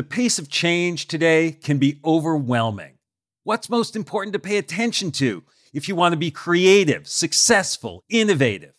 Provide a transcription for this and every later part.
The pace of change today can be overwhelming. What's most important to pay attention to if you want to be creative, successful, innovative?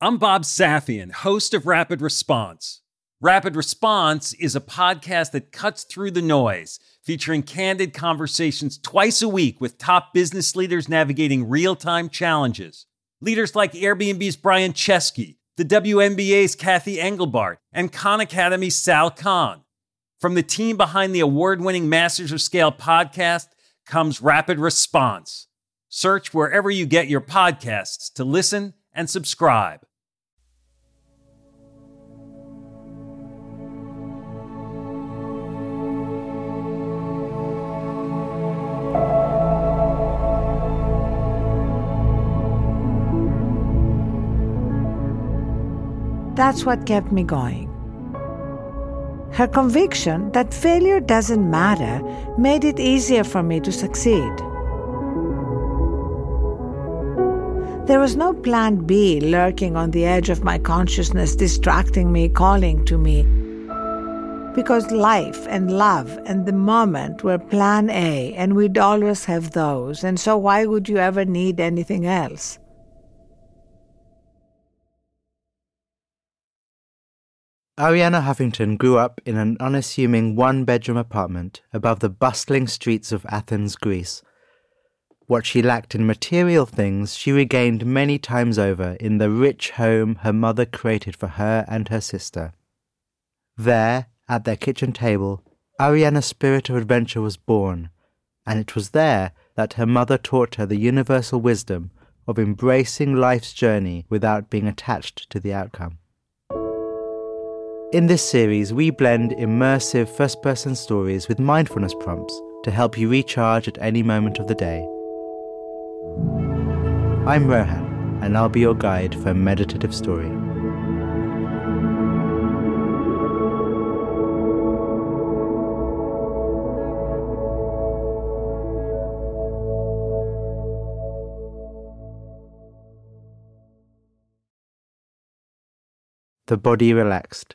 I'm Bob Safian, host of Rapid Response. Rapid Response is a podcast that cuts through the noise, featuring candid conversations twice a week with top business leaders navigating real time challenges. Leaders like Airbnb's Brian Chesky, the WNBA's Cathy Engelbert, and Khan Academy's Sal Khan. From the team behind the award winning Masters of Scale podcast comes Rapid Response. Search wherever you get your podcasts to listen and subscribe. That's what kept me going. Her conviction that failure doesn't matter made it easier for me to succeed. There was no plan B lurking on the edge of my consciousness, distracting me, calling to me. Because life and love and the moment were plan A, and we'd always have those, and so why would you ever need anything else? Arianna Huffington grew up in an unassuming one bedroom apartment above the bustling streets of Athens, Greece. What she lacked in material things, she regained many times over in the rich home her mother created for her and her sister. There, at their kitchen table, Arianna's spirit of adventure was born, and it was there that her mother taught her the universal wisdom of embracing life's journey without being attached to the outcome. In this series, we blend immersive first person stories with mindfulness prompts to help you recharge at any moment of the day. I'm Rohan, and I'll be your guide for a meditative story. The body relaxed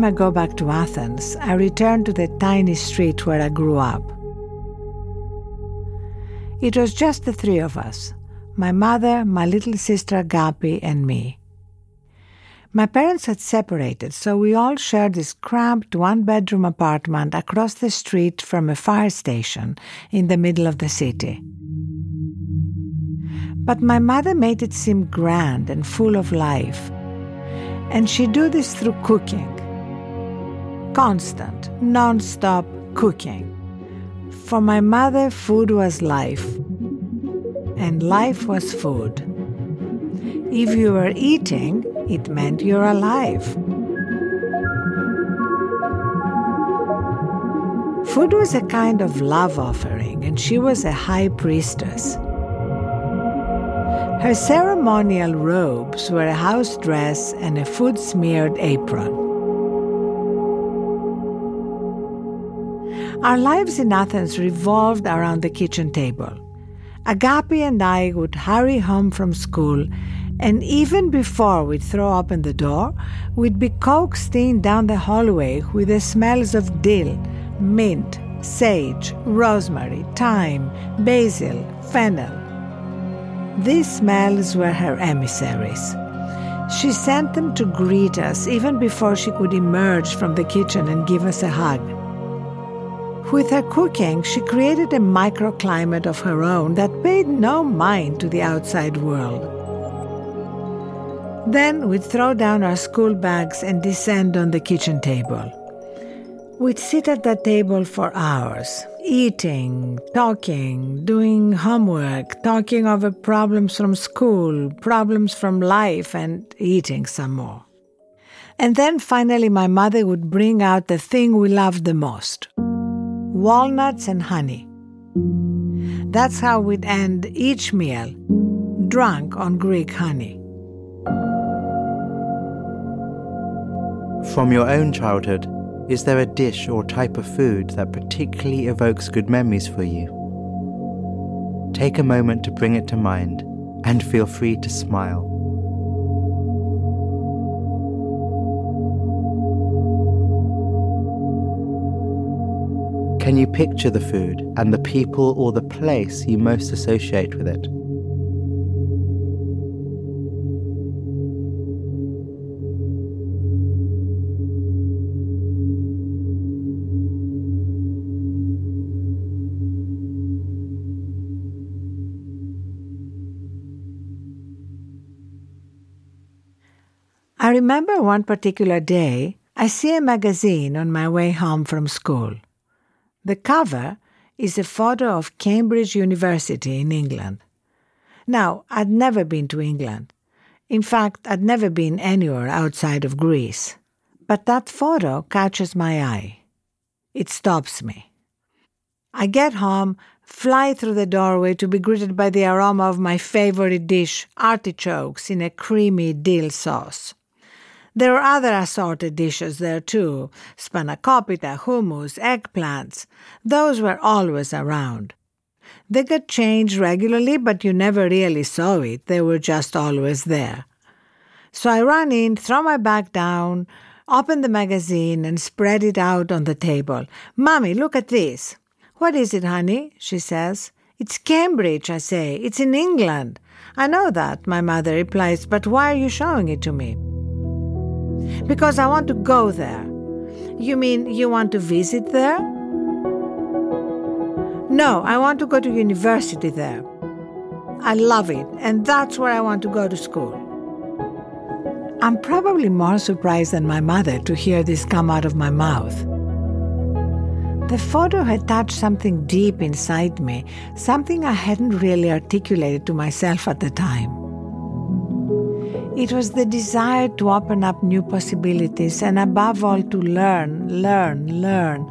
Time I go back to Athens, I return to the tiny street where I grew up. It was just the three of us my mother, my little sister Agapi, and me. My parents had separated, so we all shared this cramped one bedroom apartment across the street from a fire station in the middle of the city. But my mother made it seem grand and full of life and she do this through cooking. Constant, non-stop cooking. For my mother, food was life. And life was food. If you were eating, it meant you're alive. Food was a kind of love offering, and she was a high priestess. Her ceremonial robes were a house dress and a food smeared apron. Our lives in Athens revolved around the kitchen table. Agapi and I would hurry home from school, and even before we'd throw open the door, we'd be coaxed in down the hallway with the smells of dill, mint, sage, rosemary, thyme, basil, fennel, these smells were her emissaries. She sent them to greet us even before she could emerge from the kitchen and give us a hug. With her cooking, she created a microclimate of her own that paid no mind to the outside world. Then we'd throw down our school bags and descend on the kitchen table. We'd sit at that table for hours, eating, talking, doing homework, talking over problems from school, problems from life, and eating some more. And then finally, my mother would bring out the thing we loved the most walnuts and honey. That's how we'd end each meal, drunk on Greek honey. From your own childhood, is there a dish or type of food that particularly evokes good memories for you? Take a moment to bring it to mind and feel free to smile. Can you picture the food and the people or the place you most associate with it? I remember one particular day, I see a magazine on my way home from school. The cover is a photo of Cambridge University in England. Now, I'd never been to England. In fact, I'd never been anywhere outside of Greece. But that photo catches my eye. It stops me. I get home, fly through the doorway to be greeted by the aroma of my favorite dish, artichokes in a creamy dill sauce. There were other assorted dishes there too spanakopita, hummus, eggplants. Those were always around. They got changed regularly, but you never really saw it. They were just always there. So I ran in, throw my bag down, open the magazine, and spread it out on the table. Mommy, look at this. What is it, honey? she says. It's Cambridge, I say. It's in England. I know that, my mother replies, but why are you showing it to me? Because I want to go there. You mean you want to visit there? No, I want to go to university there. I love it, and that's where I want to go to school. I'm probably more surprised than my mother to hear this come out of my mouth. The photo had touched something deep inside me, something I hadn't really articulated to myself at the time. It was the desire to open up new possibilities and, above all, to learn, learn, learn.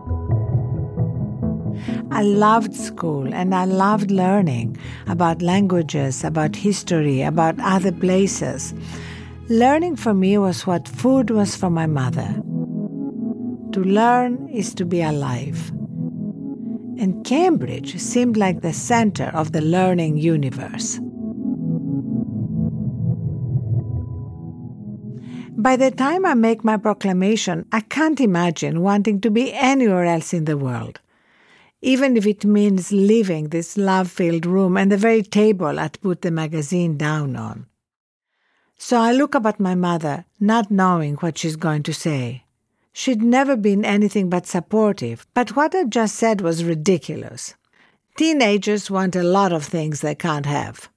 I loved school and I loved learning about languages, about history, about other places. Learning for me was what food was for my mother. To learn is to be alive. And Cambridge seemed like the center of the learning universe. By the time I make my proclamation, I can't imagine wanting to be anywhere else in the world, even if it means leaving this love filled room and the very table I'd put the magazine down on. So I look up at my mother, not knowing what she's going to say. She'd never been anything but supportive, but what I just said was ridiculous. Teenagers want a lot of things they can't have.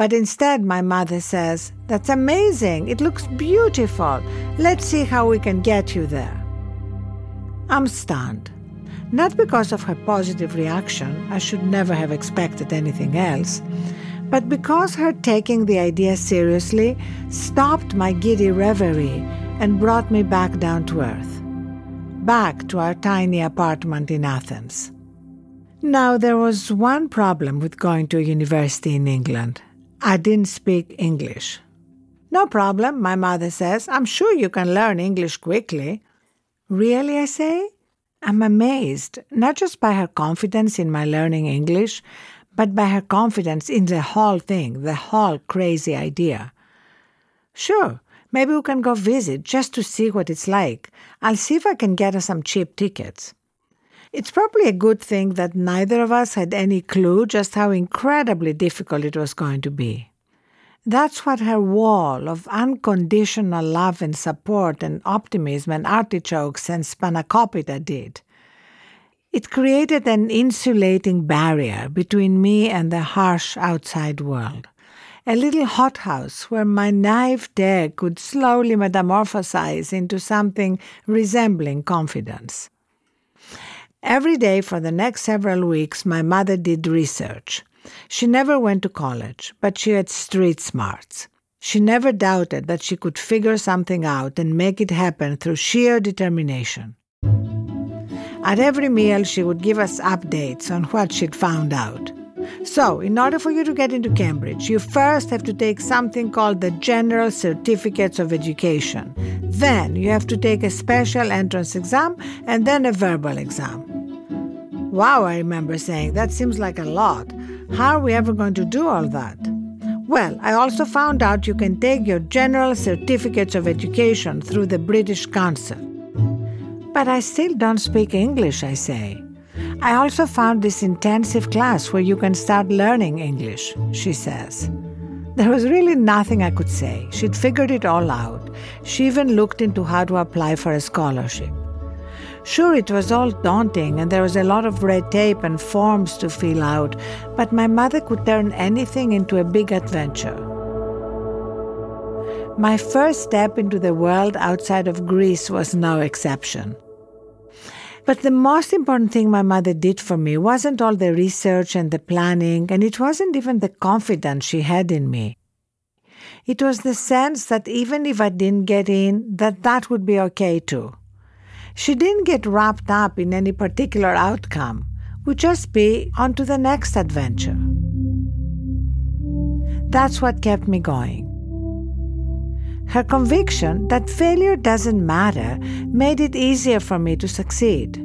But instead, my mother says, That's amazing. It looks beautiful. Let's see how we can get you there. I'm stunned. Not because of her positive reaction, I should never have expected anything else, but because her taking the idea seriously stopped my giddy reverie and brought me back down to earth, back to our tiny apartment in Athens. Now, there was one problem with going to a university in England. I didn't speak English. No problem, my mother says. I'm sure you can learn English quickly. Really, I say? I'm amazed, not just by her confidence in my learning English, but by her confidence in the whole thing, the whole crazy idea. Sure, maybe we can go visit just to see what it's like. I'll see if I can get us some cheap tickets. It's probably a good thing that neither of us had any clue just how incredibly difficult it was going to be. That's what her wall of unconditional love and support and optimism and artichokes and spanakopita did. It created an insulating barrier between me and the harsh outside world. A little hothouse where my naive dare could slowly metamorphosize into something resembling confidence. Every day for the next several weeks, my mother did research. She never went to college, but she had street smarts. She never doubted that she could figure something out and make it happen through sheer determination. At every meal, she would give us updates on what she'd found out. So, in order for you to get into Cambridge, you first have to take something called the General Certificates of Education. Then, you have to take a special entrance exam and then a verbal exam. Wow, I remember saying, that seems like a lot. How are we ever going to do all that? Well, I also found out you can take your General Certificates of Education through the British Council. But I still don't speak English, I say. I also found this intensive class where you can start learning English, she says. There was really nothing I could say. She'd figured it all out. She even looked into how to apply for a scholarship. Sure, it was all daunting and there was a lot of red tape and forms to fill out, but my mother could turn anything into a big adventure. My first step into the world outside of Greece was no exception. But the most important thing my mother did for me wasn't all the research and the planning, and it wasn't even the confidence she had in me. It was the sense that even if I didn't get in, that that would be okay too. She didn't get wrapped up in any particular outcome. Would just be on to the next adventure. That's what kept me going. Her conviction that failure doesn't matter made it easier for me to succeed.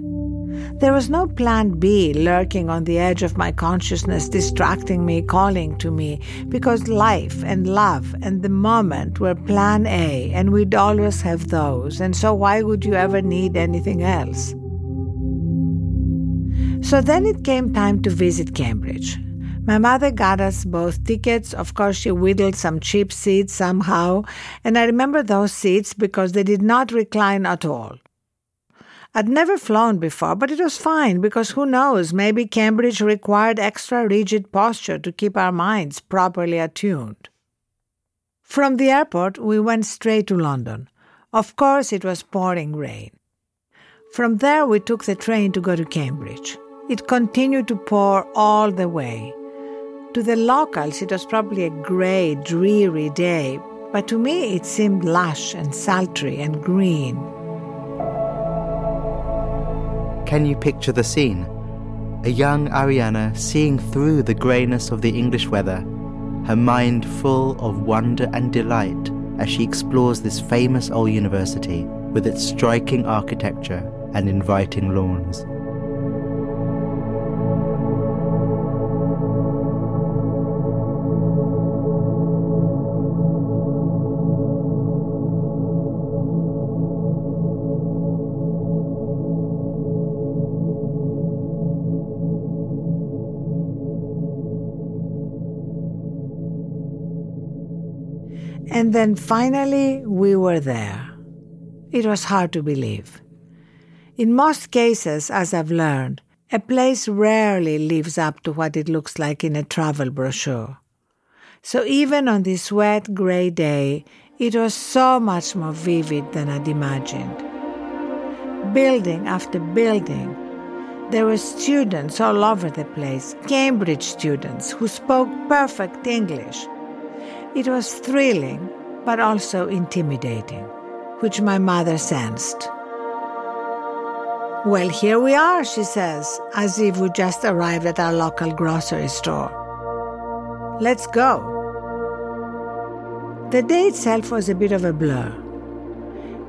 There was no plan B lurking on the edge of my consciousness, distracting me, calling to me, because life and love and the moment were plan A, and we'd always have those, and so why would you ever need anything else? So then it came time to visit Cambridge. My mother got us both tickets. Of course, she whittled some cheap seats somehow, and I remember those seats because they did not recline at all. I'd never flown before, but it was fine because who knows, maybe Cambridge required extra rigid posture to keep our minds properly attuned. From the airport, we went straight to London. Of course, it was pouring rain. From there, we took the train to go to Cambridge. It continued to pour all the way. To the locals, it was probably a grey, dreary day, but to me, it seemed lush and sultry and green. Can you picture the scene? A young Arianna seeing through the greyness of the English weather, her mind full of wonder and delight as she explores this famous old university with its striking architecture and inviting lawns. And then finally, we were there. It was hard to believe. In most cases, as I've learned, a place rarely lives up to what it looks like in a travel brochure. So even on this wet, grey day, it was so much more vivid than I'd imagined. Building after building, there were students all over the place, Cambridge students who spoke perfect English it was thrilling, but also intimidating, which my mother sensed. Well, here we are, she says, as if we just arrived at our local grocery store. Let's go. The day itself was a bit of a blur.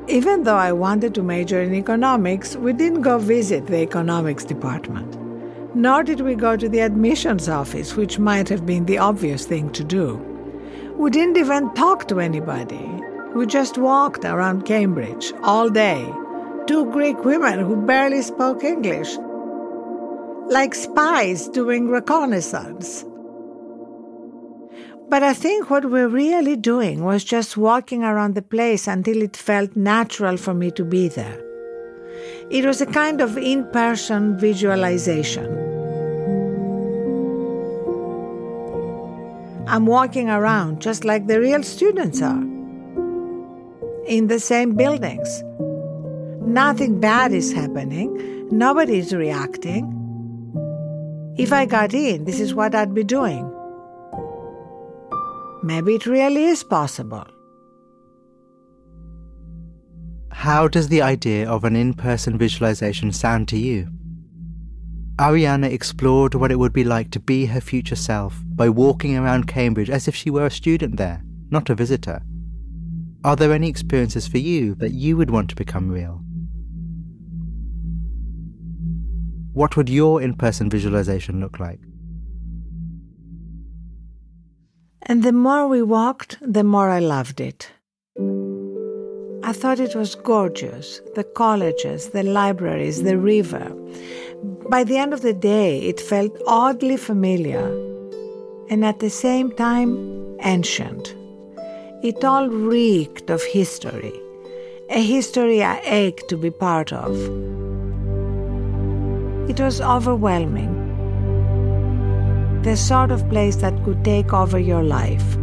Even though I wanted to major in economics, we didn't go visit the economics department. Nor did we go to the admissions office, which might have been the obvious thing to do. We didn't even talk to anybody. We just walked around Cambridge all day. Two Greek women who barely spoke English. Like spies doing reconnaissance. But I think what we're really doing was just walking around the place until it felt natural for me to be there. It was a kind of in person visualization. I'm walking around just like the real students are, in the same buildings. Nothing bad is happening, nobody is reacting. If I got in, this is what I'd be doing. Maybe it really is possible. how does the idea of an in person visualization sound to you? Arianna explored what it would be like to be her future self by walking around Cambridge as if she were a student there, not a visitor. Are there any experiences for you that you would want to become real? What would your in person visualization look like? And the more we walked, the more I loved it. I thought it was gorgeous the colleges, the libraries, the river. By the end of the day, it felt oddly familiar and at the same time ancient. It all reeked of history, a history I ached to be part of. It was overwhelming, the sort of place that could take over your life.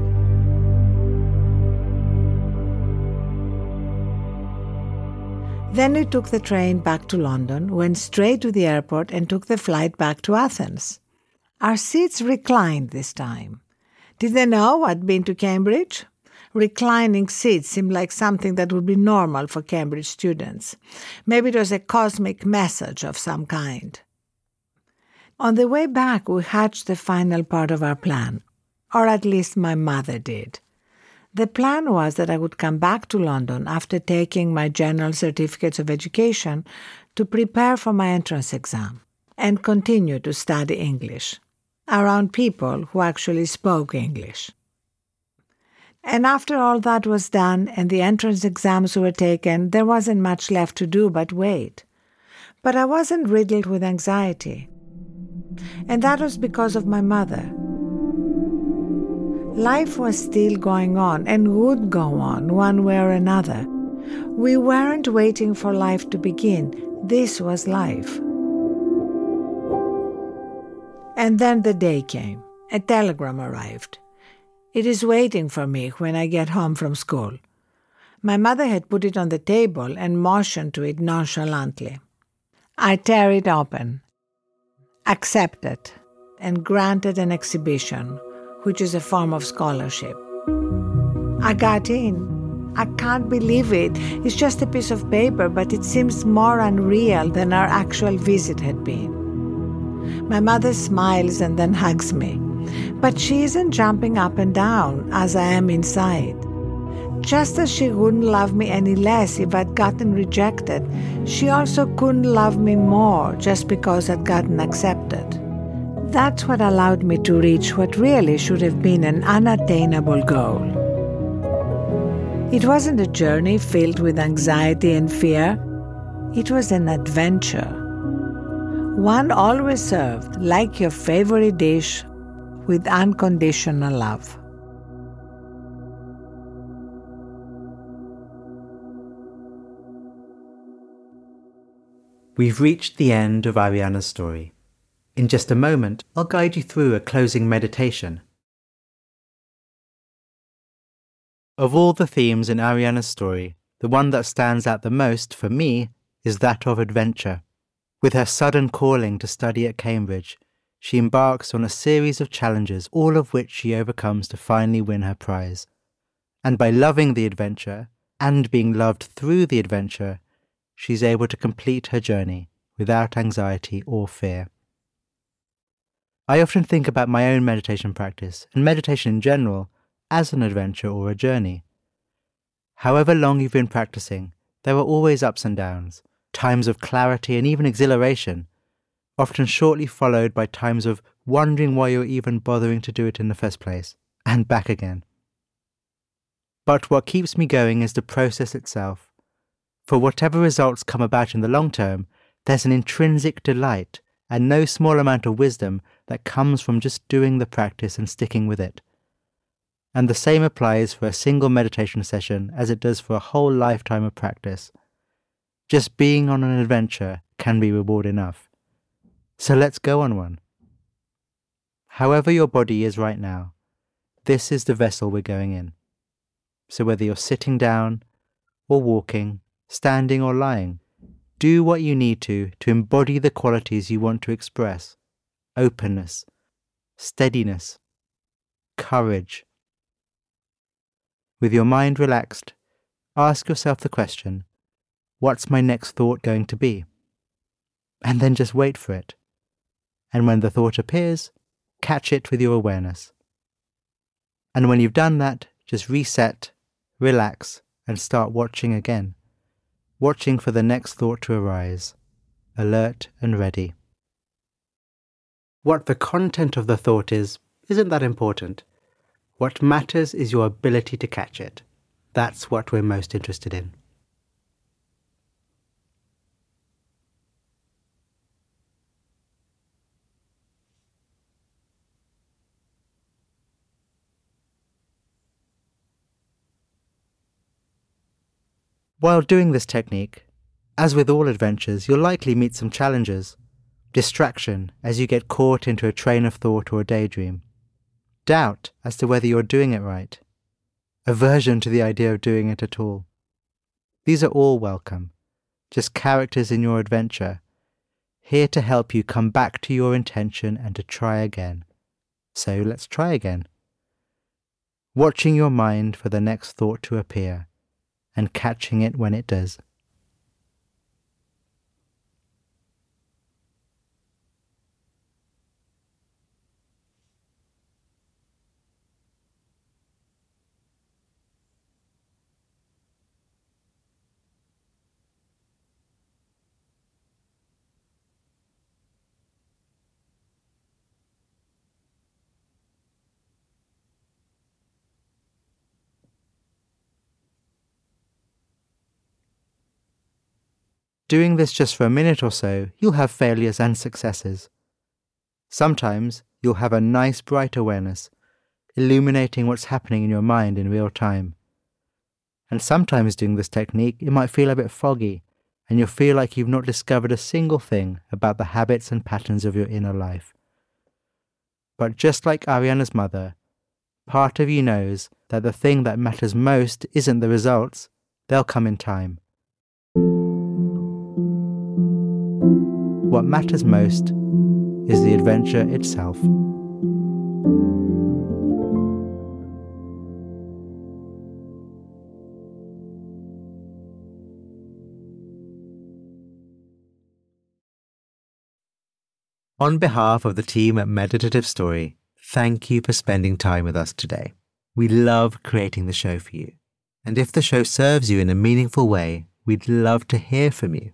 Then we took the train back to London, went straight to the airport, and took the flight back to Athens. Our seats reclined this time. Did they know I'd been to Cambridge? Reclining seats seemed like something that would be normal for Cambridge students. Maybe it was a cosmic message of some kind. On the way back, we hatched the final part of our plan, or at least my mother did. The plan was that I would come back to London after taking my general certificates of education to prepare for my entrance exam and continue to study English around people who actually spoke English. And after all that was done and the entrance exams were taken, there wasn't much left to do but wait. But I wasn't riddled with anxiety. And that was because of my mother. Life was still going on and would go on one way or another. We weren't waiting for life to begin. This was life. And then the day came. A telegram arrived. It is waiting for me when I get home from school. My mother had put it on the table and motioned to it nonchalantly. I tear it open, accepted, and granted an exhibition which is a form of scholarship. I got in. I can't believe it. It's just a piece of paper, but it seems more unreal than our actual visit had been. My mother smiles and then hugs me, but she isn't jumping up and down as I am inside. Just as she wouldn't love me any less if I'd gotten rejected, she also couldn't love me more just because I'd gotten accepted. That's what allowed me to reach what really should have been an unattainable goal. It wasn't a journey filled with anxiety and fear, it was an adventure. One always served like your favorite dish with unconditional love. We've reached the end of Arianna's story. In just a moment, I'll guide you through a closing meditation. Of all the themes in Arianna's story, the one that stands out the most for me is that of adventure. With her sudden calling to study at Cambridge, she embarks on a series of challenges, all of which she overcomes to finally win her prize. And by loving the adventure, and being loved through the adventure, she's able to complete her journey without anxiety or fear. I often think about my own meditation practice and meditation in general as an adventure or a journey. However long you've been practicing, there are always ups and downs, times of clarity and even exhilaration, often shortly followed by times of wondering why you're even bothering to do it in the first place, and back again. But what keeps me going is the process itself. For whatever results come about in the long term, there's an intrinsic delight and no small amount of wisdom that comes from just doing the practice and sticking with it. And the same applies for a single meditation session as it does for a whole lifetime of practice. Just being on an adventure can be reward enough. So let's go on one. However, your body is right now, this is the vessel we're going in. So whether you're sitting down or walking, standing or lying, do what you need to to embody the qualities you want to express openness, steadiness, courage. With your mind relaxed, ask yourself the question what's my next thought going to be? And then just wait for it. And when the thought appears, catch it with your awareness. And when you've done that, just reset, relax, and start watching again. Watching for the next thought to arise, alert and ready. What the content of the thought is, isn't that important. What matters is your ability to catch it. That's what we're most interested in. While doing this technique, as with all adventures, you'll likely meet some challenges. Distraction as you get caught into a train of thought or a daydream. Doubt as to whether you're doing it right. Aversion to the idea of doing it at all. These are all welcome, just characters in your adventure, here to help you come back to your intention and to try again. So let's try again. Watching your mind for the next thought to appear and catching it when it does. Doing this just for a minute or so, you'll have failures and successes. Sometimes you'll have a nice bright awareness, illuminating what's happening in your mind in real time. And sometimes doing this technique, it might feel a bit foggy, and you'll feel like you've not discovered a single thing about the habits and patterns of your inner life. But just like Arianna's mother, part of you knows that the thing that matters most isn't the results, they'll come in time. What matters most is the adventure itself. On behalf of the team at Meditative Story, thank you for spending time with us today. We love creating the show for you. And if the show serves you in a meaningful way, we'd love to hear from you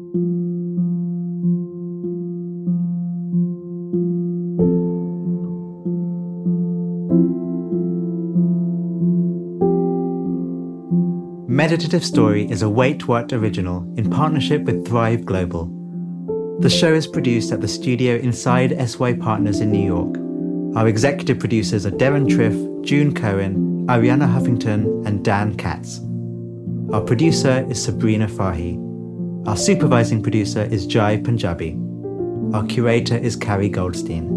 Meditative Story is a Wait What original in partnership with Thrive Global. The show is produced at the studio inside SY Partners in New York. Our executive producers are Deron Triff, June Cohen, Arianna Huffington, and Dan Katz. Our producer is Sabrina Fahi. Our supervising producer is Jai Punjabi. Our curator is Carrie Goldstein.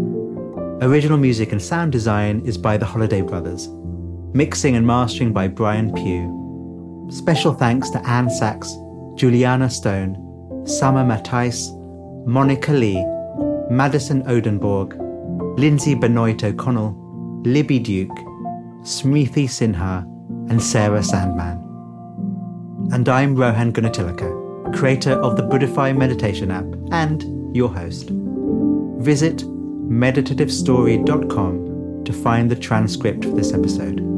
Original music and sound design is by the Holiday Brothers. Mixing and mastering by Brian Pugh. Special thanks to Anne Sachs, Juliana Stone, Summer Matthijs, Monica Lee, Madison Odenborg, Lindsay Benoit O'Connell, Libby Duke, Smriti Sinha, and Sarah Sandman. And I'm Rohan Gunatilaka, creator of the Buddhify meditation app and your host. Visit meditativestory.com to find the transcript for this episode.